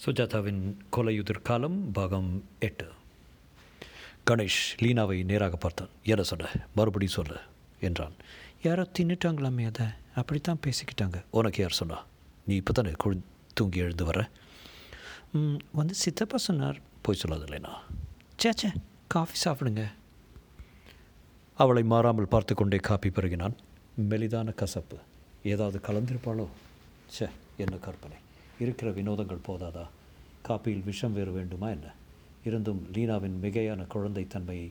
சுஜாதாவின் கொலையுதிர் காலம் பாகம் எட்டு கணேஷ் லீனாவை நேராக பார்த்தான் என்ன சொன்ன மறுபடியும் சொல்லு என்றான் யாரோ தின்னுட்டாங்களாமே அதை அப்படித்தான் பேசிக்கிட்டாங்க உனக்கு யார் சொன்னா நீ இப்போ தானே குழு தூங்கி எழுந்து வர வந்து சித்தப்பா சொன்னார் போய் சொல்லாது இல்லைனா சேச்சே காஃபி சாப்பிடுங்க அவளை மாறாமல் பார்த்து கொண்டே காப்பி பருகினான் மெலிதான கசப்பு ஏதாவது கலந்திருப்பாளோ ச்சே என்ன கற்பனை இருக்கிற வினோதங்கள் போதாதா? காப்பியில் விஷம் வேறு வேண்டுமா என்ன? இருந்தும் லீனாவின் மிகையான குழந்தைத்தன்மையை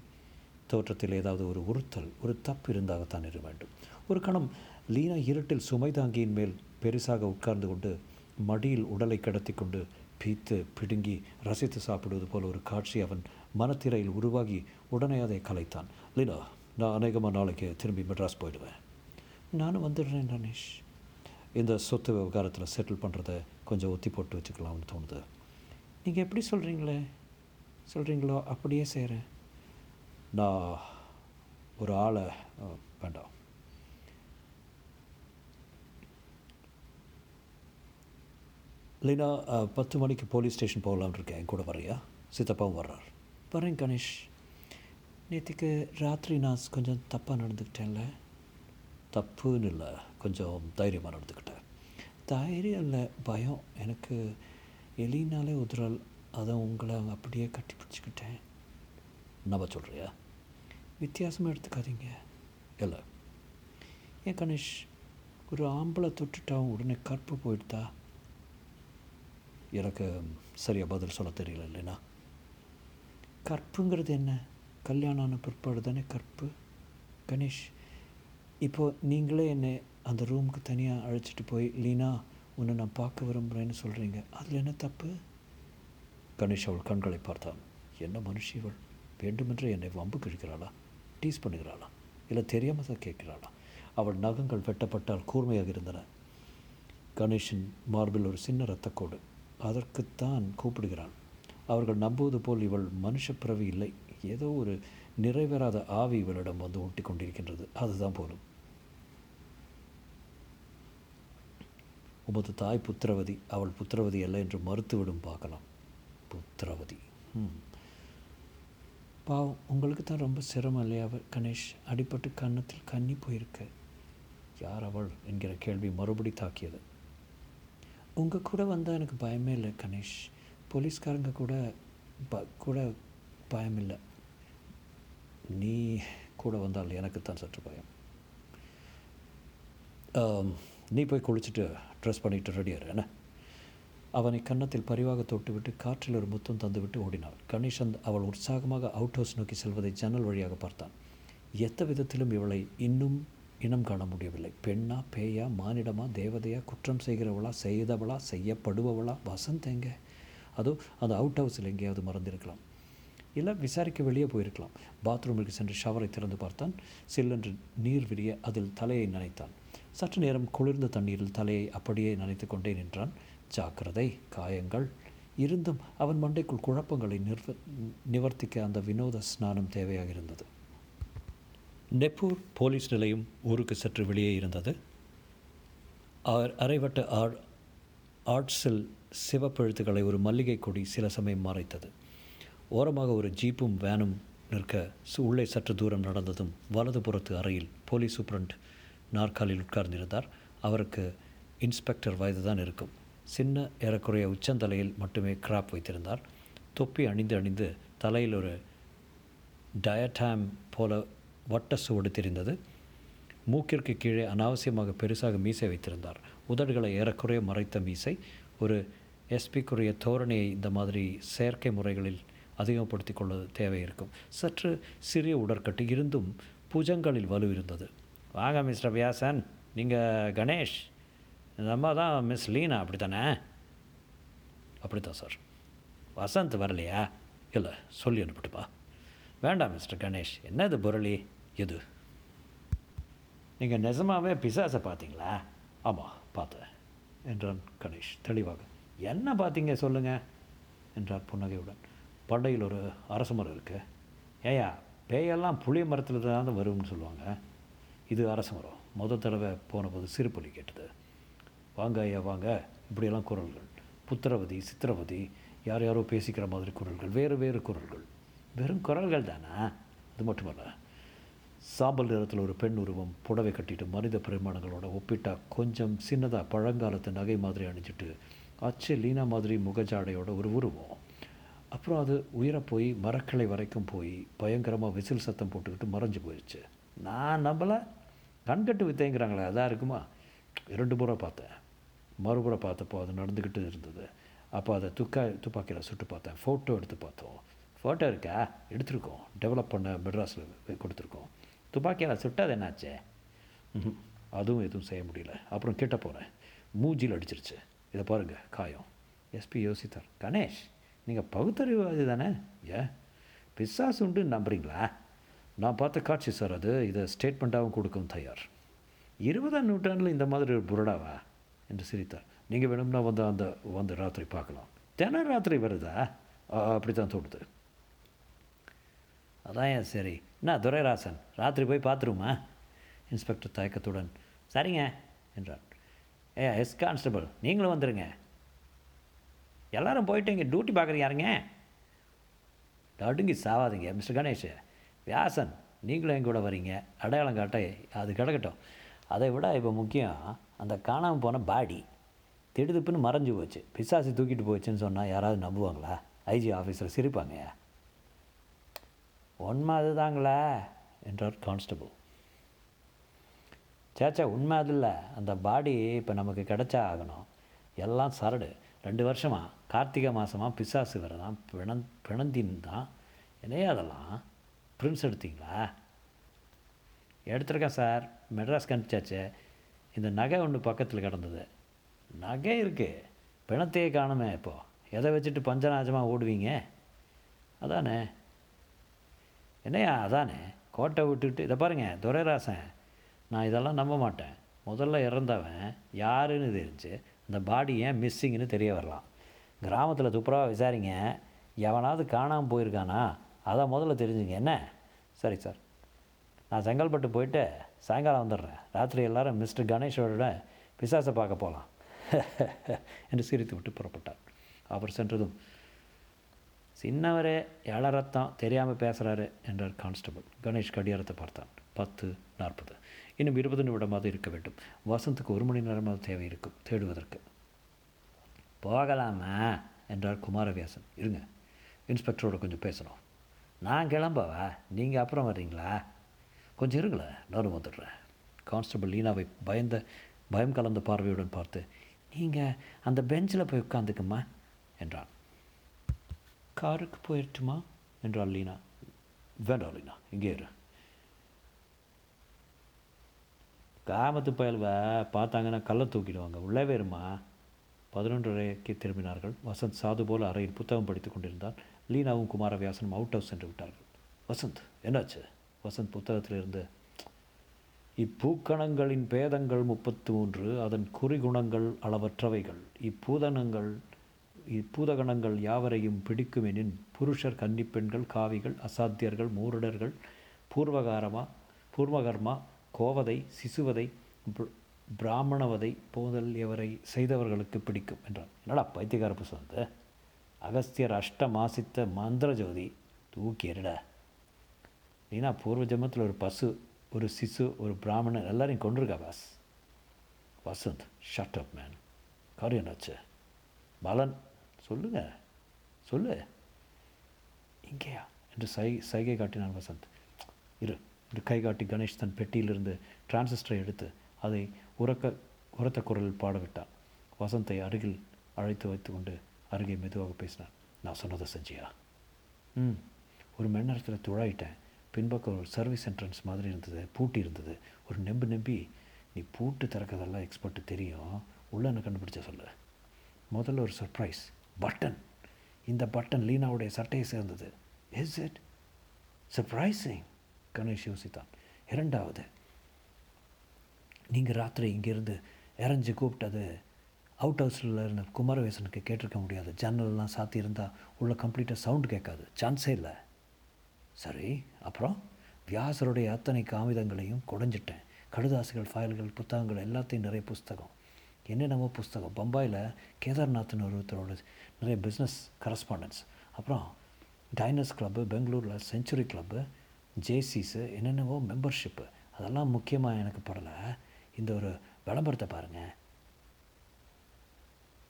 தோற்றத்தில் ஏதாவது ஒரு உறுத்தல் ஒரு தப்பு இருந்தாகத்தான் இருக்க வேண்டும். ஒரு கணம் லீனா இருட்டில் சுமை தாங்கியின் மேல் பெருசாக உட்கார்ந்து கொண்டு மடியில் உடலை கடத்தி கொண்டு பீத்து பிடுங்கி ரசித்து சாப்பிடுவது போல ஒரு காட்சி அவன் மனத்திரையில் உருவாகி உடனே அதை கலைத்தான். லீனா நான் அநேகமாக நாளைக்கு திரும்பி மெட்ராஸ் போயிடுவேன். நானும் வந்துடுறேன் ரமேஷ். இந்த சொத்து விவகாரத்தில் செட்டில் பண்ணுறதை கொஞ்சம் ஒத்தி போட்டு வச்சுக்கலாம்னு தோணுது. நீங்கள் எப்படி சொல்கிறீங்களே சொல்கிறீங்களோ அப்படியே செய்கிறேன் நான் ஒரு ஆளை வேண்டாம். லீனா பத்து மணிக்கு போலீஸ் ஸ்டேஷன் போகலான்னு இருக்கேன். என் கூட வர்றியா? சித்தப்பாவும் வர்றார். வரேன் கணேஷ். நேற்றுக்கு ராத்திரி நான் கொஞ்சம் தப்பாக நடந்துக்கிட்டேன்ல. தப்புன்னு இல்லை கொஞ்சம் தைரியமாக நடந்துக்கிட்டேன். தைரியம் இல்லை பயம். எனக்கு எலினாலே உதிரல். அதை உங்களை அப்படியே கட்டி பிடிச்சிக்கிட்டேன். என்னப்பா சொல்கிறியா வித்தியாசமாக எடுத்துக்காதீங்க. இல்லை. ஏன் கணேஷ் ஒரு ஆம்பளை தொட்டுட்டாவும் உடனே கற்பு போயிடுதா? எனக்கு சரியாக பதில் சொல்ல தெரியல இல்லைனா? கற்புங்கிறது என்ன? கல்யாணம் ஆன பிற்பாடு தானே கற்பு? கணேஷ் இப்போது நீங்களே என்னை அந்த ரூமுக்கு தனியாக அழைச்சிட்டு போய் லீனா உன்னை நான் பார்க்க விரும்புகிறேன்னு சொல்கிறீங்க அதில் என்ன தப்பு? கணேஷ் அவள் கண்களை பார்த்தான். என்ன மனுஷி இவள்? வேண்டுமென்றே என்னை வம்பு கிழிக்கிறாளா? டீஸ் பண்ணுகிறாளா? இல்லை தெரியாமல் தான் கேட்கிறாளா? அவள் நகங்கள் வெட்டப்பட்டால் கூர்மையாக இருந்தன. கணேஷின் மார்பில் ஒரு சின்ன இரத்தக்கோடு. அதற்குத்தான் கூப்பிடுகிறான். அவர்கள் நம்புவது போல் இவள் மனுஷ பிறவி இல்லை. ஏதோ ஒரு நிறைவேறாத ஆவி இவளிடம் வந்து ஒட்டி கொண்டிருக்கின்றது. அதுதான் போலும் உமது தாய் புத்திரவதி அவள் புத்திரவதி அல்ல என்று மறுத்துவிடும் பார்க்கலாம். புத்திரவதி. ம் பாவம் உங்களுக்கு தான் ரொம்ப சிரமம் இல்லையா கணேஷ்? அடிபட்டு கன்னத்தில் கண்ணி போயிருக்க. யார் அவள் என்கிற கேள்வி மறுபடி தாக்கியது. உங்கள் கூட வந்தால் எனக்கு பயமே இல்லை கணேஷ். போலீஸ்காரங்க கூட ப கூட பயம் இல்லை. நீ கூட வந்தால் எனக்கு தான் சற்று பயம். நீ போய் குளிச்சுட்டு ட்ரெஸ் பண்ணிட்டு ரெடியாரு என்ன? அவனை கன்னத்தில் பரிவாக தொட்டுவிட்டு காற்றில் ஒரு முத்தம் தந்துவிட்டு ஓடினாள். கணேசன் அவள் உற்சாகமாக அவுட் ஹவுஸ் நோக்கி செல்வதை ஜன்னல் வழியாக பார்த்தான். எந்த விதத்திலும் இவளை இன்னும் இனம் காண முடியவில்லை. பெண்ணா பேயா மானிடமா தேவதையா குற்றம் செய்கிறவளா செய்தவளா செய்யப்படுபவளா வசந்த் எங்க? அதோ அந்த அவுட் ஹவுஸில் எங்கேயாவது மறந்திருக்கலாம். இல்லை விசாரிக்க வெளியே போயிருக்கலாம். பாத்ரூமிற்கு சென்று ஷவரை திறந்து பார்த்தான். சில்லென்று நீர் விரிய அதில் தலையை நனைத்தான். சற்று நேரம் குளிர்ந்த தண்ணீரில் தலையை அப்படியே நனைத்து கொண்டே நின்றான். ஜாக்கிரதை காயங்கள் இருந்தும் அவன் மண்டைக்குள் குழப்பங்களை நிர்வ நிவர்த்திக்க அந்த வினோத ஸ்நானம் தேவையாக இருந்தது நெப்பூர் போலீஸ் நிலையம் ஊருக்கு சற்று வெளியே இருந்தது. அவர் அரைவட்ட ஆர் ஆர்ட்ஸில் சிவப்பெழுத்துக்களை ஒரு மல்லிகை கொடி சில சமயம் மறைத்தது. ஓரமாக ஒரு ஜீப்பும் வேனும் நிற்க சு- உள்ளே சற்று தூரம் நடந்ததும் வலது புறத்து அறையில் போலீஸ் சூப்பரண்ட் நாற்காலில் உட்கார்ந்திருந்தார். அவருக்கு இன்ஸ்பெக்டர் வயது தான் இருக்கும். சின்ன ஏறக்குறைய உச்சந்தலையில் மட்டுமே கிராப் வைத்திருந்தார். தொப்பி அணிந்து அணிந்து தலையில் ஒரு டயட்டாம் போல வட்ட சுவடு தெரிந்தது. மூக்கிற்கு கீழே அனாவசியமாக பெருசாக மீசை வைத்திருந்தார். உதடுகளை ஏறக்குறைய மறைத்த மீசை. ஒரு எஸ்பிக்குரிய தோரணையை இந்த மாதிரி செயற்கை முறைகளில் அதிகப்படுத்தி கொள்ள தேவை இருக்கும் சற்று சிறிய உடற்கட்டு இருந்தும் புஜங்களில் வலு இருந்தது வாங்க மிஸ்டர் வியாசன் நீங்கள் கணேஷ். இந்த அம்மா தான் மிஸ் லீனா அப்படி தானே அப்படித்தான் சார். வசந்த் வரலையா? இல்லை சொல்லி அனுப்பிட்டுப்பா. வேண்டாம் மிஸ்டர் கணேஷ். என்னது புரளி? எது? நீங்கள் நிஜமாகவே பிசாசை பார்த்தீங்களா? ஆமாம் பார்த்தேன் என்றான் கணேஷ் தெளிவாக. என்ன பார்த்தீங்க சொல்லுங்கள் என்றார் புன்னகையுடன். பண்டையில் ஒரு அரச மரம் இருக்குது ஏயா பேயெல்லாம் புளிய மரத்தில் தான் வரும்னு சொல்லுவாங்க. இது அரச மரம். மொதல் தடவை போன போது கேட்டது. வாங்க ஐயா வாங்க. இப்படியெல்லாம் குரல்கள். புத்திரவதி சித்திரவதி யார் யாரோ பேசிக்கிற மாதிரி குரல்கள். வேறு வேறு குரல்கள். வெறும் குரல்கள் தானா? அது மட்டுமல்ல. சாம்பல் நிறத்தில் ஒரு பெண் உருவம் புடவை கட்டிட்டு மனித பரிமாணங்களோட ஒப்பிட்டா கொஞ்சம் சின்னதாக பழங்காலத்து நகை மாதிரி அணிஞ்சிட்டு அச்சு லீனா மாதிரி முகஜாடையோட ஒரு உருவம். அப்புறம் அது உயர போய் மரக்கிளை வரைக்கும் போய் பயங்கரமாக விசில் சத்தம் போட்டுக்கிட்டு மறைஞ்சு போயிடுச்சு நான் நம்பலை. கண்கட்டு வித்தைங்கிறாங்களே அதான் இருக்குமா? இரண்டு முறை பார்த்தேன். மறுபுறை பார்த்தப்போ அது நடந்துக்கிட்டு இருந்தது. அப்போ அதை துக்கா துப்பாக்கியில் சுட்டு பார்த்தேன். ஃபோட்டோ எடுத்து பார்த்தோம். ஃபோட்டோ இருக்கா? எடுத்திருக்கோம். டெவலப் பண்ண மெட்ராஸில் கொடுத்துருக்கோம். துப்பாக்கியால் அது என்னாச்சே? ம்ஹும். அதுவும் எதுவும் செய்ய முடியல. அப்புறம் கிட்ட போகிறேன் மூஞ்சியில் அடிச்சிருச்சு. இதை பாருங்கள் காயம். எஸ்பி யோசித்தார். கணேஷ் நீங்கள் பகுத்தறிவாதி தானே ஏ பிசாசு உண்டு நம்புறீங்களா? நான் பார்த்த காட்சி சார் அது. இதை ஸ்டேட்மெண்ட்டாகவும் கொடுக்கவும் தயார். இருபதாம் நூற்றாண்டில் இந்த மாதிரி ஒரு புரடாவா? என்று சிரித்தார். நீங்கள் வேணும்னா வந்து அந்த வந்து ராத்திரி பார்க்கலாம். தின ராத்திரி வருதா? அப்படி தான் தோணுது. அதான் ஏன் சரி. என்ன துரைராசன் ராத்திரி போய் பார்த்துருமா? இன்ஸ்பெக்டர் தயக்கத்துடன் சரிங்க என்றார். ஏ எஸ் கான்ஸ்டபிள் நீங்களும் வந்துடுங்க எல்லாரும் போயிட்டு இங்கே டியூட்டி பார்க்குறீங்க யாருங்க? நடுங்கி சாவாதீங்க மிஸ்டர் கணேஷ். வியாசன் நீங்களும் என் கூட வரீங்க. அடையாளம் காட்ட அது கிடக்கட்டும். அதை விட இப்போ முக்கியம் அந்த காணாமல் போன பாடி திடுதுப்புன்னு மறைஞ்சு போச்சு. பிசாசு தூக்கிட்டு போச்சுன்னு சொன்னால் யாராவது நம்புவாங்களா? ஐஜி ஆஃபீஸர் சிரிப்பாங்க உண்மை அதுதாங்களா என்றார் கான்ஸ்டபிள். சேச்சா உண்மை அது இல்லை. அந்த பாடி இப்போ நமக்கு கிடைச்சா ஆகணும். எல்லாம் சரடு. ரெண்டு வருஷமாக கார்த்திகை மாதமாக பிசாசு வரதான் பிணந் பிணந்தின் தான். என்னையே அதெல்லாம்? பிரிண்ட்ஸ் எடுத்தீங்களா? எடுத்திருக்கேன் சார். மெட்ராஸ் கணிச்சாச்சு இந்த நகை ஒன்று பக்கத்தில் கிடந்தது. நகை இருக்குது பிணத்தையே காணுமே இப்போது எதை வச்சுட்டு பஞ்சநாஜமாக ஓடுவீங்க? அதானே. என்னையா? அதானே. கோட்டை விட்டுட்டு இதை பாருங்கள் துரைராசன். நான் இதெல்லாம் நம்ப மாட்டேன். முதல்ல இறந்தவன் யாருன்னு தெரிஞ்சு அந்த பாடி ஏன் மிஸ்ஸிங்னு தெரிய வரலாம். கிராமத்தில் துப்புரவாக விசாரிங்க. எவனாவது காணாமல் போயிருக்கானா? அதை முதல்ல தெரிஞ்சுங்க. என்ன? சரி சார். நான் செங்கல்பட்டு போயிட்டு சாயங்காலம் வந்துடுறேன். ராத்திரி எல்லாரும் மிஸ்டர் கணேஷோட பிசாசை பார்க்க போகலாம் என்று சிரித்து விட்டு புறப்பட்டார். அவர் சென்றதும் சின்னவரே ஏழை ரத்தம் தெரியாமல் பேசுகிறாரு என்றார் கான்ஸ்டபிள். கணேஷ் கடியாரத்தை பார்த்தான். பத்து நாற்பது. இன்னும் இருபது நிமிடமாவது இருக்க வேண்டும். வசந்துக்கு ஒரு மணி நேரமாவது தேவை இருக்கும் தேடுவதற்கு. போகலாமா? என்றார் குமாரவியாசன். இருங்க இன்ஸ்பெக்டரோட கொஞ்சம் பேசணும். நான் கிளம்பவா? நீங்கள் அப்புறம் வர்றீங்களா? கொஞ்சம் இருங்களேன் நானும் வந்துடுறேன் கான்ஸ்டபிள் லீனாவை பயந்த பயம் கலந்த பார்வையுடன் பார்த்து நீங்கள் அந்த பெஞ்சில் போய் உட்காந்துக்குமா என்றான். காருக்கு போயிட்டுமா என்றாள் லீனா. வேண்டாம் லீனா இங்கே இரு. காமத்து பயல்வை? பார்த்தாங்கன்னா கல்லை தூக்கிடுவாங்க. உள்ளே வேறுமா? பதினொன்றரைக்கு திரும்பினார்கள். வசந்த் சாது போல அறையில் புத்தகம் படித்துக் கொண்டிருந்தார் லீனாவும் குமாரவியாசனும் அவுட் ஹவுஸ் சென்று விட்டார்கள். வசந்த் என்னாச்சு? வசந்த் புத்தகத்திலிருந்து இப்பூக்கணங்களின் பேதங்கள் முப்பத்து மூன்று அதன் குறிகுணங்கள் அளவற்றவைகள். இப்பூதனங்கள் இப்பூதகணங்கள் யாவரையும் பிடிக்குமெனின் புருஷர் கன்னிப்பெண்கள் காவிகள் அசாத்தியர்கள் மூருடர்கள் பூர்வகாரமா பூர்வகர்மா கோவதை சிசுவதை பிராமணவதை போதல் எவரை செய்தவர்களுக்கு பிடிக்கும் என்றார் என்னடா பைத்தியக்கார புசந்த அகஸ்தியர் அஷ்ட மாசித்த மந்திர ஜோதி தூக்கி எறிடா. நீனா பூர்வ ஜென்மத்தில் ஒரு பசு ஒரு சிசு ஒரு பிராமணன் எல்லாரையும் கொண்டிருக்கா boss? Vasanth shut up man காரியம் என்னாச்சு? பலன்? சொல்லுங்க. சொல்லு. இங்கேயா? என்று சை சைகை காட்டினான் வசந்த். இரு என்று கை காட்டி கணேஷ் தன் பெட்டியிலிருந்து டிரான்சிஸ்டரை எடுத்து அதை உறக்க உரத்த குரலில் பாடவிட்டான். வசந்தை அருகில் அழைத்து வைத்துக்கொண்டு அருகே மெதுவாக பேசினான் நான் சொன்னதை செஞ்சியா? ம். ஒரு மணி நேரத்தில் துழாயிட்டேன். பின்பக்கம் ஒரு சர்வீஸ் என்ட்ரன்ஸ் மாதிரி இருந்தது பூட்டி இருந்தது. ஒரு நெம்பு நம்பி நீ பூட்டு திறக்கிறதெல்லாம் எக்ஸ்பர்ட்டு தெரியும். உள்ள என்ன கண்டுபிடிச்ச சொல்லு? முதல்ல ஒரு சர்ப்ரைஸ் பட்டன். இந்த பட்டன் லீனாவுடைய சட்டையை சேர்ந்தது. இஸ் இட் சர்ப்ரைசிங் கணேஷ் யோசித்தான். இரண்டாவது நீங்கள் ராத்திரி இங்கேருந்து இறஞ்சி கூப்பிட்டது அவுட் ஹவுஸில் இருந்த குமாரவேசனுக்கு கேட்டிருக்க முடியாது. ஜன்னல்லாம் சாத்தி இருந்தால் கம்ப்ளீட்டாக சவுண்டு கேட்காது. சான்ஸே இல்லை. சரி அப்புறம்? வியாசருடைய அத்தனை காமிதங்களையும் குடைஞ்சிட்டேன். கடுதாசுகள் ஃபைல்கள் புத்தகங்கள் எல்லாத்தையும் நிறைய புஸ்தகம். என்னென்னமோ புஸ்தகம். பம்பாயில் கேதார்நாத்னு ஒருத்தரோட நிறைய பிஸ்னஸ் கரஸ்பாண்டன்ஸ் அப்புறம் டைனர்ஸ் கிளப்பு பெங்களூரில் செஞ்சுரி கிளப்பு ஜேசிஸு என்னென்னவோ மெம்பர்ஷிப்பு அதெல்லாம் முக்கியமாக எனக்கு படலை. இந்த ஒரு விளம்பரத்தை பாருங்கள்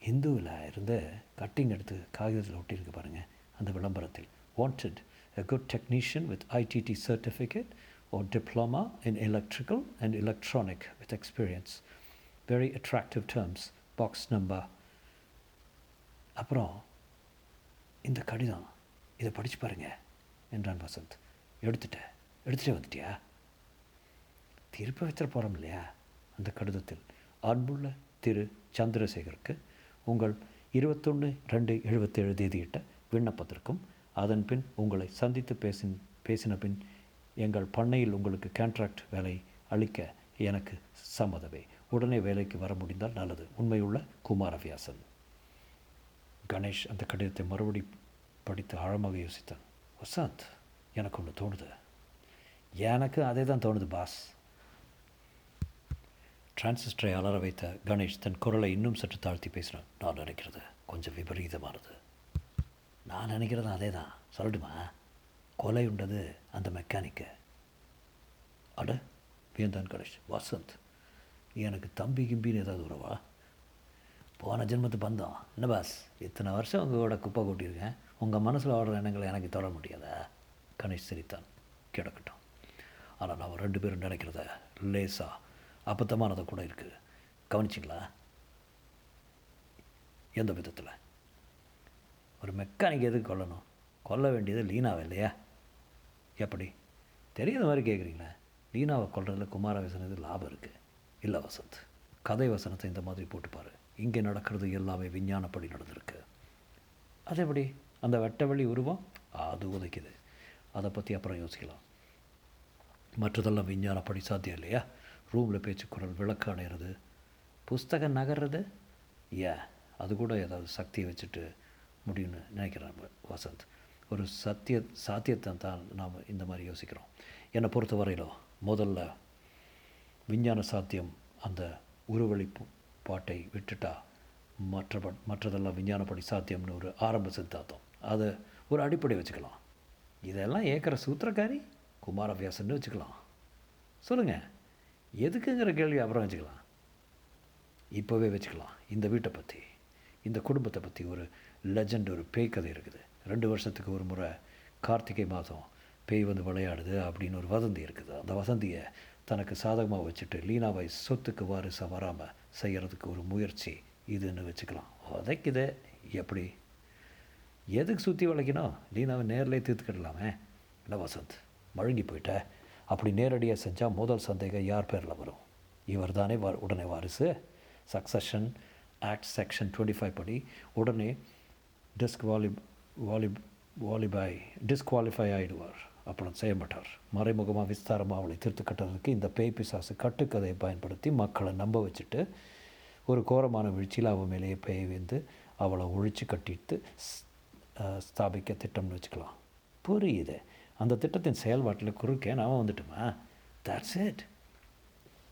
ஹிந்துவில் இருந்து கட்டிங் எடுத்து காகிதத்தில் ஒட்டியிருக்கு பாருங்கள் அந்த விளம்பரத்தில் wanted a good technician with ITT certificate or diploma in electrical and electronic with experience. Very attractive terms. Box number. அப்புறம் இந்த கடிதம் இதை படித்து பாருங்க என்றான் வசந்த் எடுத்துட்டேன் எடுத்துகிட்டே வந்துட்டியா திருப்பி வச்சிட போகிறோம் இல்லையா அந்த கடிதத்தில் அன்புள்ள திரு சந்திரசேகருக்கு உங்கள் இருபத்தொன்று ரெண்டு எழுபத்தேழு தேதியிட்ட விண்ணப்பத்திற்கும் அதன் பின் உங்களை சந்தித்து பேசின் பேசின பின் எங்கள் பண்ணையில் உங்களுக்கு கான்ட்ராக்ட் வேலை அளிக்க எனக்கு சம்மதமே. உடனே வேலைக்கு வர முடிந்தால் நல்லது. உண்மையுள்ள குமாரவியாசன். கணேஷ் அந்த கடிதத்தை மறுபடி படித்து ஆழமாக யோசித்தான். வசந்த் எனக்கு ஒன்று தோணுது. எனக்கு அதே தான் தோணுது பாஸ். டிரான்சிஸ்டரை அலற வைத்த கணேஷ் தன் குரலை இன்னும் சற்று தாழ்த்தி பேசினான். நான் நினைக்கிறது கொஞ்சம் விபரீதமானது. நான் நினைக்கிறதும் அதே தான் சொல்லட்டுமா? கொலை உண்டது அந்த மெக்கானிக்கு. அட வியந்தான் கணேஷ். வசந்த் எனக்கு தம்பி கிம்பின்னு ஏதாவது உறவா? போன ஜென்மத்து பந்தம். என்ன பாஸ்? இத்தனை வருஷம் உங்களோட குப்பை கொட்டியிருக்கேன். உங்கள் மனசில் ஓடுற எண்ணங்களை எனக்கு தொட முடியாதா? கணேஷ் சிரித்தான். கிடக்கட்டும். ஆனால் நாம் ரெண்டு பேரும் நினைக்கிறத லேசாக அபத்தமானதை கூட இருக்குது கவனிச்சிங்களா? எந்த விதத்தில்? ஒரு மெக்கானிக் எதுக்கு கொல்லணும்? கொல்ல வேண்டியது லீனாவை இல்லையா? எப்படி? தெரியாத மாதிரி கேட்குறீங்களே லீனாவை கொல்றதுல குமாரவேசனுக்கு லாபம் இருக்குது இல்லை வசந்த். கதை வசனத்தை இந்த மாதிரி போட்டுப்பாரு இங்கே நடக்கிறது எல்லாமே விஞ்ஞானப்படி நடந்திருக்கு. அது எப்படி? அந்த வெட்டவெளி உருவம்? அது உதைக்குது. அதை பற்றி அப்புறம் யோசிக்கலாம். மற்றதெல்லாம் விஞ்ஞானப்படி சாத்தியம் இல்லையா? ரூமில் பேச்சு குரல் விளக்கு அணையிறது புஸ்தகம் நகர்றது? ஏ அது கூட ஏதாவது சக்தியை வச்சுட்டு முடியும்னு நினைக்கிறேன் வசந்த். ஒரு சத்திய சாத்தியத்தை தான் நாம் இந்த மாதிரி யோசிக்கிறோம். என்னை பொறுத்த வரையிலும் முதல்ல விஞ்ஞான சாத்தியம் அந்த உருவழி பாட்டை விட்டுட்டா மற்ற மற்றதெல்லாம் விஞ்ஞானப்படி சாத்தியம்னு ஒரு ஆரம்ப சித்தாந்தம். அதை ஒரு அடிப்படை வச்சுக்கலாம். இதெல்லாம் ஏக்கிற சூத்திரக்காரி குமாரவியாசன்னு வச்சுக்கலாம். சொல்லுங்கள் எதுக்குங்கிற கேள்வி அப்புறம் வச்சுக்கலாம். இப்போவே வச்சுக்கலாம். இந்த வீட்டை பற்றி இந்த குடும்பத்தை பற்றி ஒரு லெஜண்ட் ஒரு பேய் கதை இருக்குது. ரெண்டு வருஷத்துக்கு ஒரு முறை கார்த்திகை மாதம் பேய் வந்து விளையாடுது அப்படின்னு ஒரு வதந்தி இருக்குது. அந்த வதந்தியை தனக்கு சாதகமாக வச்சுட்டு லீனாவை சொத்துக்கு வாரிசாக வராமல் செய்கிறதுக்கு ஒரு முயற்சி இதுன்னு வச்சுக்கலாம். உதைக்குது எப்படி? எதுக்கு சுற்றி வளைக்கணும்? லீனாவை நேரிலே தீர்த்துக்கிடலாமே. இல்லை வசந்த்? மழுங்கி போயிட்ட? அப்படி நேரடியாக செஞ்சால் முதல் சந்தேகம் யார் பேரில் வரும்? இவர் தானே வா உடனே வாரிசு. Succession act section twenty five படி உடனே டிஸ்க் வாலி வாலிப் வாலிபாய் டிஸ்குவாலிஃபை ஆகிடுவார் அப்புறம் செய்ய மாட்டார் மறைமுகமாக விஸ்தாரமாக அவளை திருத்து கட்டுறதுக்கு இந்த பேய் பிசாசு கட்டுக்கதையை பயன்படுத்தி மக்களை நம்ப வச்சுட்டு ஒரு கோரமான வீழ்ச்சியில் அவள் மேலேயே பேய் வந்து அவளை ஒழிச்சு கட்டிட்டு ஸ்தாபிக்க திட்டம்னு வச்சுக்கலாம். புரியுது. அந்த திட்டத்தின் செயல்பாட்டில் குறுக்கே நாம் வந்துட்டோமா? தட்ஸ் இட்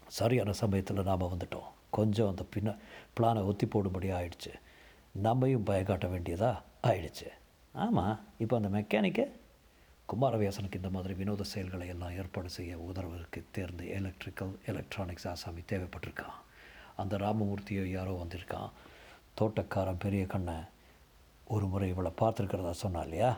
சரியான சமயத்தில் நாம் வந்துட்டோம். கொஞ்சம் அந்த பின்ன பிளானை ஒத்தி போடும்படி ஆயிடுச்சு. நம்மையும் பயக்காட்ட வேண்டியதாக ஆயிடுச்சு. ஆமாம் இப்போ அந்த மெக்கானிக்கு குமாரவியாசனுக்கு இந்த மாதிரி வினோத செயல்களை எல்லாம் ஏற்பாடு செய்ய உதவுவதற்கு தேர்ந்த எலக்ட்ரிக்கல் எலக்ட்ரானிக்ஸ் ஆசாமி தேவைப்பட்டிருக்கான். அந்த ராமமூர்த்தியோ யாரோ வந்திருக்கான். தோட்டக்காரன் பெரிய கண்ணை ஒரு முறை இவளை பார்த்துருக்கிறதா சொன்னா இல்லையா?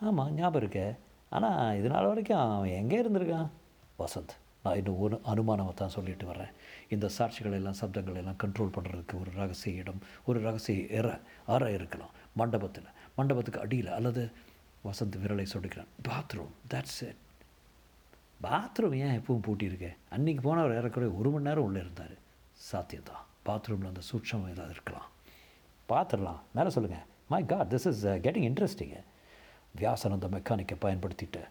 ஆமாம் ஞாபகம் இருக்கே. ஆனால் இது நாள் வரைக்கும் அவன் எங்கே இருந்திருக்கான்? வசந்த் நான் இன்னும் ஒரு அனுமானமாக தான் சொல்லிட்டு வரேன் இந்த சாட்சிகள் எல்லாம் சப்தங்கள் எல்லாம் கண்ட்ரோல் பண்ணுறதுக்கு ஒரு ரகசிய இடம் ஒரு ரகசிய எற அற இருக்கலாம் மண்டபத்தில். மண்டபத்துக்கு அடியில் அல்லது வசந்த் விரலை சொல்லிக்கிறான் பாத்ரூம் தட்ஸ் இட் பாத்ரூம் ஏன் எப்பவும் பூட்டியிருக்கேன் அன்றைக்கி போனவர் ஏறக்குறைய ஒரு மணி நேரம் உள்ளே இருந்தார். சாத்தியம்தான். பாத்ரூமில் அந்த சூட்சம் ஏதாவது இருக்கலாம். பார்த்துடலாம் மேலே சொல்லுங்கள் my God this is getting interesting Vyasan அந்த மெக்கானிக்கை பயன்படுத்திட்டு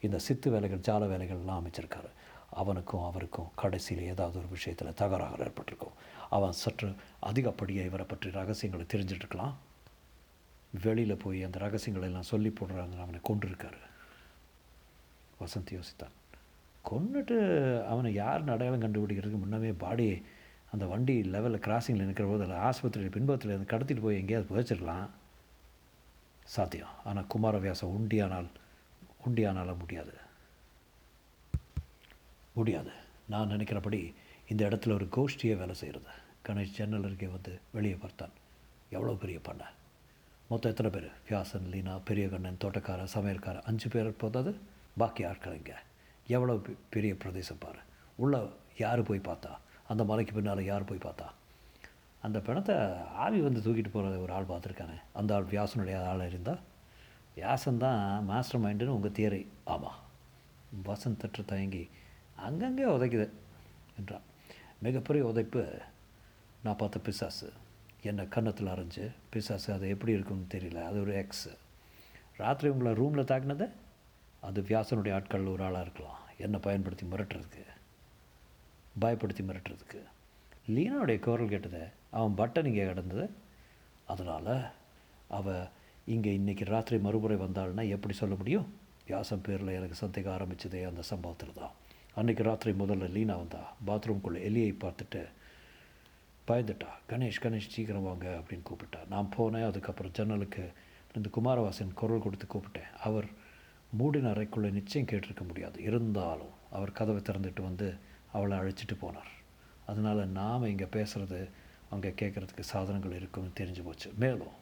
இந்த சித்து வேலைகள் ஜால வேலைகள்லாம் அமைச்சிருக்காரு. அவனுக்கும் அவருக்கும் கடைசியில் ஏதாவது ஒரு விஷயத்தில் தகராறு ஏற்பட்டிருக்கும். அவன் சற்று அதிகப்படியாக இவரை பற்றி ரகசியங்களை தெரிஞ்சிட்ருக்கலாம். வெளியில் போய் அந்த ரகசியங்களை எல்லாம் சொல்லி போடுறாங்க அவனை கொண்டிருக்காரு வசந்த் யோசித்தான். கொண்டுட்டு அவனை யார் அடையாளம் கண்டுபிடிக்கிறதுக்கு முன்னமே பாடி அந்த வண்டி லெவலில் கிராசிங்கில் நிற்கிற போது அதில் ஆஸ்பத்திரியில் பின்பத்தில் கடத்திட்டு போய் எங்கேயாவது புதைச்சிடலாம். சாத்தியம். ஆனால் குமாரவியாசம் உண்டியானால் உண்டியானால முடியாது. முடியாது. நான் நினைக்கிறபடி இந்த இடத்துல ஒரு கோஷ்டியே வேலை செய்கிறது கணேஷ் ஜன்னல் அருகே வந்து வெளியே பார்த்தான். எவ்வளோ பெரிய பண்ணை? மொத்தம் எத்தனை பேர்? வியாசன் லீனா பெரிய கண்ணன் தோட்டக்கார சமையல்காரன் அஞ்சு பேர் போதாது பாக்கி ஆட்கள் இங்கே எவ்வளோ பெ- பெரிய பிரதேசம் பாரு. உள்ளே யார் போய் பார்த்தா? அந்த மலைக்கு பின்னால் யார் போய் பார்த்தா? அந்த பிணத்தை ஆவி வந்து தூக்கிட்டு போகிற ஒரு ஆள் பார்த்துருக்கானே. அந்த ஆள் வியாசனுடைய ஆள் இருந்தால் வியாசந்தான் மாஸ்டர் மைண்டுன்னு உங்கள் தியரி ஆமாம் வசந்த் தற்று தயங்கி அங்கங்கே உதைக்குது என்றான். மிகப்பெரிய உதைப்பு நான் பார்த்த பிசாசு. என்னை கன்னத்தில் அரைஞ்சு பிசாசு அது எப்படி இருக்குன்னு தெரியல. அது ஒரு எக்ஸு ராத்திரி உங்களை ரூமில் தாக்கினது? அது வியாசனுடைய ஆட்களில் ஒரு ஆளாக இருக்கலாம். என்னை பயன்படுத்தி மிரட்டுறதுக்கு பயப்படுத்தி மிரட்டுறதுக்கு. லீனாவுடைய குரல் கேட்டதை அவன் பட்டன் இங்கே கிடந்தது. அதனால் அவள் இங்கே இன்றைக்கி ராத்திரி மறுமுறை வந்தாள்னா எப்படி சொல்ல முடியும்? வியாசம் பேரில் எனக்கு சந்தேகம் ஆரம்பித்ததே அந்த சம்பவத்தில் தான். அன்றைக்கி ராத்திரி முதல்ல லீனா வந்தா பாத்ரூம்குள்ளே எலியை பார்த்துட்டு பயந்துட்டா கணேஷ் கணேஷ் சீக்கிரம் வாங்க அப்படின்னு கூப்பிட்டா. நான் போனேன் அதுக்கப்புறம் ஜன்னலுக்கு இந்த குமாரவாசன் குரல் கொடுத்து கூப்பிட்டேன். அவர் மூடின அறைக்குள்ளே நிச்சயம் கேட்டிருக்க முடியாது. இருந்தாலும் அவர் கதவை திறந்துட்டு வந்து அவளை அழைச்சிட்டு போனார். அதனால் நாம் இங்கே பேசுகிறது அங்கே கேட்குறதுக்கு சாதனங்கள் இருக்குன்னு தெரிஞ்சு போச்சு. மேலும்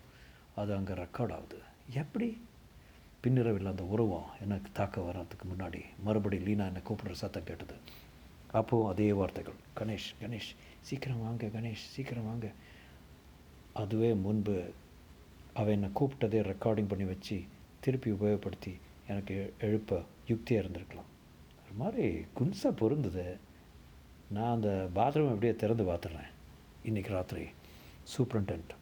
அது அங்கே ரெக்கார்ட் ஆகுது. எப்படி? பின்னிரவில் அந்த உருவம் எனக்கு தாக்க வர்றதுக்கு முன்னாடி மறுபடியும் லீனா என்னை கூப்பிடுற சத்தம் கேட்டது. அப்போது அதே வார்த்தைகள் கணேஷ் கணேஷ் சீக்கிரம் வாங்க கணேஷ் சீக்கிரம் வாங்க. அதுவே முன்பு அவன் என்னை கூப்பிட்டதே ரெக்கார்டிங் பண்ணி வச்சு திருப்பி உபயோகப்படுத்தி எனக்கு எழுப்ப யுக்தியாக இருந்திருக்கலாம். ஒரு மாதிரி குன்சா பொருந்தது. நான் அந்த பாத்ரூம் அப்படியே திறந்து பார்த்துடுறேன். இன்றைக்கி ராத்திரி சூப்ரண்டென்ட்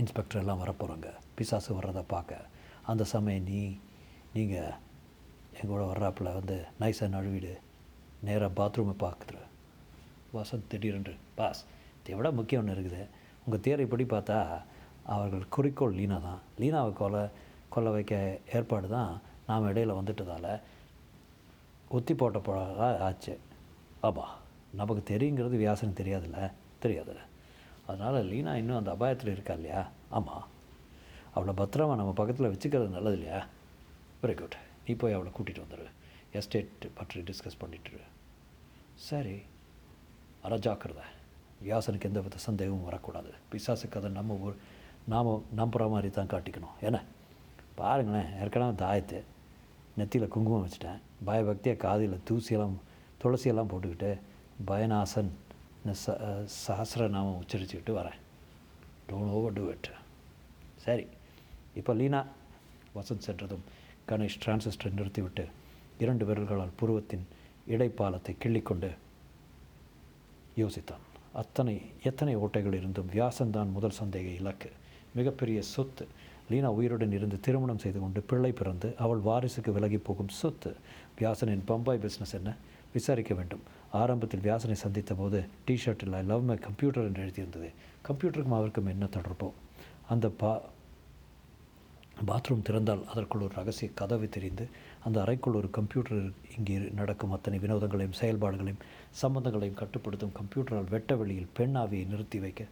இன்ஸ்பெக்டர் எல்லாம் வரப்போகிறாங்க பிசாசு வர்றதை பார்க்க. அந்த சமயம் நீ நீங்கள் எங்களோட வர்றாப்புல வந்து நைஸாக நழுவிடு. நேராக பாத்ரூமை பார்க்குற வசந்த் திடீரென்று பாஸ் இதை விட முக்கியம் ஒன்று இருக்குது. உங்கள் தேரைப்படி பார்த்தா அவர்கள் குறிக்கோள் லீனா தான். லீனாவை கொலை கொல்ல வைக்க ஏற்பாடு தான் நாம் இடையில வந்துட்டதால் ஒத்தி போட்ட போட ஆச்சு. ஆமாம் நமக்கு தெரியுங்கிறது வியாசனம் தெரியாதுல்ல. தெரியாது. அதனால் லீனா இன்னும் அந்த அபாயத்தில் இருக்கா இல்லையா? ஆமாம் அவளை பத்திரமா நம்ம பக்கத்தில் வச்சுக்கிறது நல்லது இல்லையா? வெரி குட் நீ போய் அவளை கூட்டிகிட்டு வந்துடு எஸ்டேட் பற்றி டிஸ்கஸ் பண்ணிட்டுரு சரி. ஆனால் ஜாக்கிரதை. வியாசனுக்கு எந்த வித சந்தேகமும் வரக்கூடாது. பிசாசு கதை நம்ம ஊர் நாம் நம்புகிற மாதிரி தான் காட்டிக்கணும். ஏன்னா பாருங்களேன் ஏற்கனவே தாயத்து. நெத்தியில் குங்குமம் வச்சுட்டேன். பயபக்தியாக காதில் தூசியெல்லாம் துளசியெல்லாம் போட்டுக்கிட்டு பயனாசன் ச சஹசிரநாமம் உச்சரிச்சுக்கிட்டு வரேன் டோன்ட் ஓவர் டூ இட் சரி இப்போ லீனா வசந்த் சென்றதும் கணேஷ் டிரான்சிஸ்டர் நிறுத்திவிட்டு இரண்டு விரல்களால் புருவத்தின் இடைப்பாலத்தை கிள்ளிக்கொண்டு யோசித்தான் அத்தனை எத்தனை ஓட்டைகள் இருந்தும் வியாசன்தான் முதல் சந்தேக இலக்கு மிகப்பெரிய சொத்து லீனா உயிருடன் இருந்து திருமணம் செய்து கொண்டு பிள்ளை பிறந்து அவள் வாரிசுக்கு விலகி போகும் சொத்து வியாசனின் பம்பாய் பிஸ்னஸ் என்ன விசாரிக்க வேண்டும். ஆரம்பத்தில் வியாசனை சந்தித்த போது டிஷர்ட்டில் ஐ லவ் மை கம்ப்யூட்டர் என்று எழுதியிருந்தது. கம்ப்யூட்டருக்கும் அவருக்கும் என்ன தொடர்போ? அந்த பா பாத்ரூம் திறந்தால் அதற்குள் ஒரு ரகசிய கதவு தெரிந்து அந்த அறைக்குள் ஒரு கம்ப்யூட்டர் இங்கே நடக்கும். அத்தனை வினோதங்களையும் செயல்பாடுகளையும் சம்பந்தங்களையும் கட்டுப்படுத்தும் கம்ப்யூட்டரால் வெட்ட வெளியில் பெண்ணாவியை நிறுத்தி வைக்க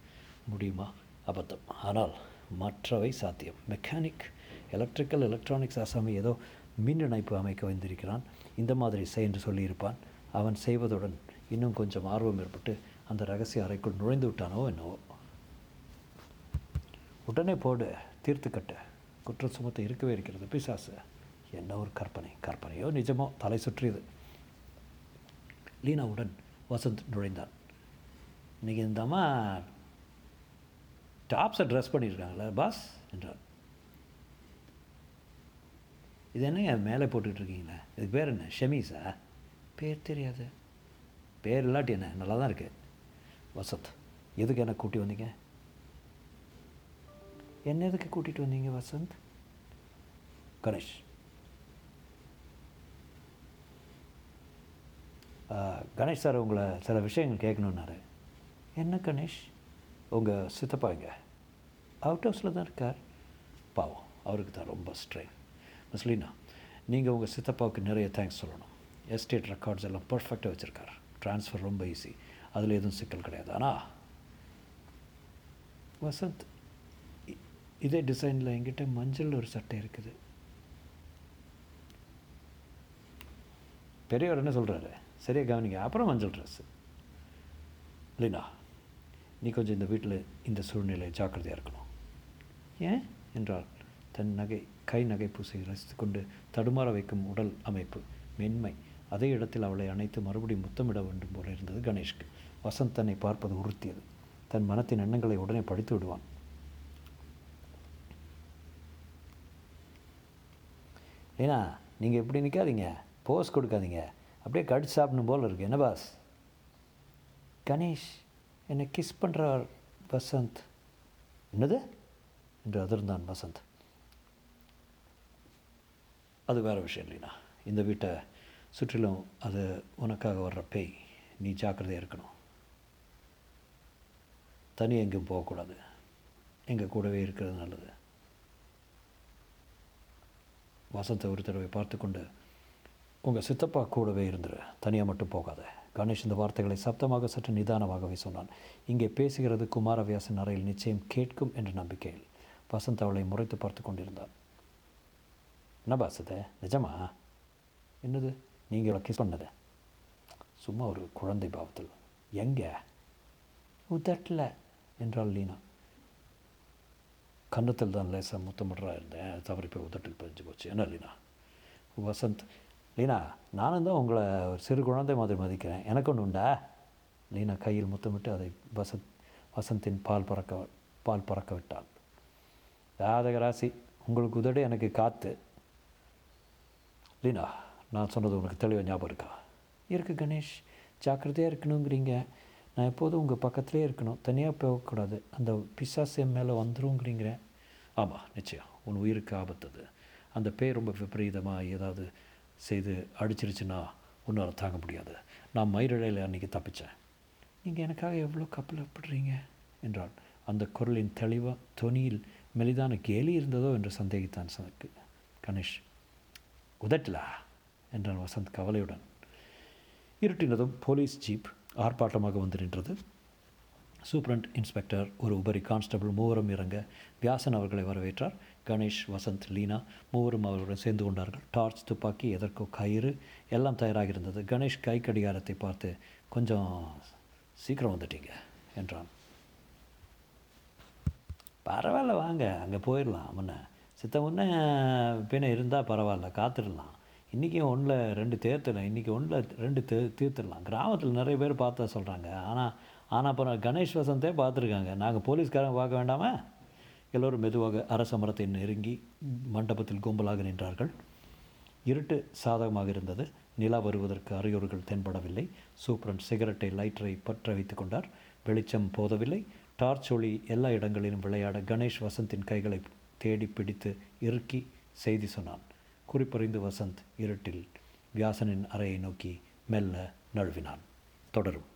முடியுமா? அபத்தம். ஆனால் மற்றவை சாத்தியம். மெக்கானிக் எலக்ட்ரிக்கல் எலக்ட்ரானிக்ஸ் ஆசாமி ஏதோ மின் இணைப்பு அமைக்க வந்திருக்கிறான் இந்த மாதிரி செய் என்று சொல்லியிருப்பான். அவன் செய்வதுடன் இன்னும் கொஞ்சம் ஆர்வம் ஏற்பட்டு அந்த ரகசிய அறைக்குள் நுழைந்து விட்டானோ என்னவோ. உடனே போடு தீர்த்து கட்ட. குற்றம் இருக்கவே இருக்கிறது பிசாசு. என்ன ஒரு கற்பனை கற்பனையோ நிஜமோ தலை சுற்றியது. லீனாவுடன் வசந்த் நுழைந்தான். இன்னைக்கு இந்த அம்மா டாப்ஸை ட்ரெஸ் பண்ணியிருக்காங்களே பாஸ்? என்றார் இது என்னங்க மேலே போட்டுக்கிட்டு இதுக்கு பேர் என்ன? ஷெமீஸா? பேர் தெரியாது. பேர் இல்லாட்டி என்ன? நல்லா தான் இருக்குது வசந்த் எதுக்கு என்ன கூட்டி வந்தீங்க? என்ன எதுக்கு கூட்டிகிட்டு வந்தீங்க வசந்த்? கணேஷ். கணேஷ் சார் உங்களை சில விஷயங்கள் கேட்கணுன்னாரு. என்ன கணேஷ்? உங்கள் சித்தப்பாங்க அவுட் ஹவுஸில் தான் இருக்கார். பாவம் அவருக்கு தான் ரொம்ப ஸ்ட்ரெயின் மிஸ்லினா நீங்கள் உங்கள் சித்தப்பாவுக்கு நிறைய தேங்க்ஸ் சொல்லணும். எஸ்டேட் ரெக்கார்ட்ஸ் எல்லாம் பர்ஃபெக்டாக வச்சுருக்கார். ட்ரான்ஸ்ஃபர் ரொம்ப ஈஸி அதில் எதுவும் சிக்கல் கிடையாது. ஆனால் வசந்த் இதே டிசைனில் என்கிட்ட மஞ்சள் ஒரு சட்டை இருக்குது. பெரியவர் என்ன சொல்கிறாரு சரியாக கவனிங்க. அப்புறம் மஞ்சள் ட்ரெஸ்ஸு லீனா நீ கொஞ்சம் இந்த வீட்டில் இந்த சூழ்நிலை ஜாக்கிரதையாக இருக்கணும். ஏன்? என்றால் தன் நகை கை நகை ரசித்து கொண்டு தடுமாற வைக்கும் உடல் அமைப்பு மென்மை. அதே இடத்தில் அவளை அணைத்து மறுபடியும் முத்தமிட வேண்டும் போல இருந்தது கணேஷ்க்கு. வசந்த் தன்னை பார்ப்பது உறுத்தியது. தன் மனத்தின் எண்ணங்களை உடனே படித்து விடுவான். ஏன்னா நீங்கள் எப்படி நிற்காதீங்க போஸ் கொடுக்காதீங்க. அப்படியே கடிச்சு சாப்பிடணும் போல் இருக்கு. என்ன பாஸ் கணேஷ் என்னை கிஸ் பண்ணுறார் வசந்த். என்னது? என்று அதிர்ந்தான் வசந்த். அது வேறு விஷயம் இல்லைண்ணா. இந்த வீட்டை சுற்றிலும் அது உனக்காக வர்ற பேய். நீ ஜாக்கிரதையாக இருக்கணும். தனி எங்கேயும் போகக்கூடாது. எங்கள் கூடவே இருக்கிறது நல்லது. வசந்தை ஒரு தடவை பார்த்து கொண்டு உங்கள் சித்தப்பா கூடவே இருந்துரு. தனியாக மட்டும் போகாத. கணேஷ் இந்த வார்த்தைகளை சப்தமாக சற்று நிதானமாகவே சொன்னான். இங்கே பேசுகிறது குமாரவியாசன் அறையில் நிச்சயம் கேட்கும் என்ற நம்பிக்கையில். வசந்த் அவளை முறைத்து பார்த்து கொண்டிருந்தான் என்ன பாசத்தை நிஜமா? என்னது? நீங்கள் இவ்வளோ கிஸ் பண்ணது? சும்மா ஒரு குழந்தை பாவத்தில். எங்கே? உதட்டில் என்றாள் லீனா. கன்னத்தில் தான் லேசாக முத்தமிடுறா இருந்தேன். தவறி போய் உதட்டுக்கு பதிஞ்சு போச்சு. என்ன லீனா? வசந்த். லீனா நானும் தான் உங்களை ஒரு சிறு குழந்தை மாதிரி மதிக்கிறேன். எனக்கு ஒன்று உண்டா? லீனா கையில் முத்தமிட்டு அதை வசந்த் வசந்தின் பால் பறக்க பால் பறக்க விட்டாள். ஜாதக ராசி உங்களுக்கு உதடு எனக்கு காற்று லீனா நான் சொன்னது உனக்கு தெளிவாக ஞாபகம் இருக்கா? இருக்கு கணேஷ். ஜாக்கிரதையாக இருக்கணுங்கிறீங்க. நான் எப்போதும் உங்கள் பக்கத்துலேயே இருக்கணும். தனியாக போகக்கூடாது. அந்த பிசாசு மேலே வந்துருங்கிறீங்க. ஆமாம் நிச்சயம். உன் உயிருக்கு ஆபத்து அது அந்த பேர் ரொம்ப விபரீதமாக ஏதாவது செய்து அடிச்சிருச்சுன்னா உன்னால் தாங்க முடியாது. நான் மயிரிழையில் அன்றைக்கி தப்பித்தேன் நீங்கள் எனக்காக எவ்வளோ கப்பலப்படுறீங்க என்றாள். அந்த குரலின் தெளிவாக தொனியில் மெலிதான கேலி இருந்ததோ என்று சந்தேகித்தான் சனக்கு. கணேஷ் உதட்டலா என்றான் வசந்த் கவலையுடன். இருட்டினதும் போலீஸ் ஜீப் ஆர்ப்பாட்டமாக வந்து நின்றது. சூப்ரண்ட் இன்ஸ்பெக்டர் ஒரு உபரி கான்ஸ்டபிள் மூவரும் இறங்க வியாசன் அவர்களை வரவேற்றார். கணேஷ் வசந்த் லீனா மூவரும் அவர்களுடன் சேர்ந்து கொண்டார்கள். டார்ச் துப்பாக்கி எதற்கோ கயிறு எல்லாம் தயாராக இருந்தது கணேஷ் கை கடிகாரத்தை பார்த்து கொஞ்சம் சீக்கிரம் வந்துட்டீங்க என்றான். பரவாயில்ல வாங்க. அங்கே போயிடலாம் முன்ன. சித்த முன்ன பின்ன இருந்தால் பரவாயில்ல காத்திடலாம். இன்றைக்கும் ஒன்றில் ரெண்டு தேர்த்திடலாம் இன்றைக்கி ஒன்றில் ரெண்டு தே தீர்த்திடலாம். கிராமத்தில் நிறைய பேர் பார்த்தா சொல்கிறாங்க ஆனால் ஆனால் அப்புறம் கணேஷ் வசந்தே பார்த்துருக்காங்க. நாங்கள் போலீஸ்காரங்க பார்க்க வேண்டாமா? எல்லோரும் மெதுவாக அரச மரத்தை நெருங்கி மண்டபத்தில் கும்பலாக நின்றார்கள். இருட்டு சாதகமாக இருந்தது. நிலா வருவதற்கு அறையோர்கள் தென்படவில்லை. சூப்பரன் சிகரெட்டை லைட்டரை பற்ற வைத்து கொண்டார். வெளிச்சம் போதவில்லை. டார்ச் ஒளி எல்லா இடங்களிலும் விளையாட கணேஷ் வசந்தின் கைகளை தேடி பிடித்து இறுக்கி செய்தி சொன்னான். குறிப்பறிந்து வசந்த் இருட்டில் வியாசனின் அறையை நோக்கி மெல்ல நழுவினான். தொடரும்.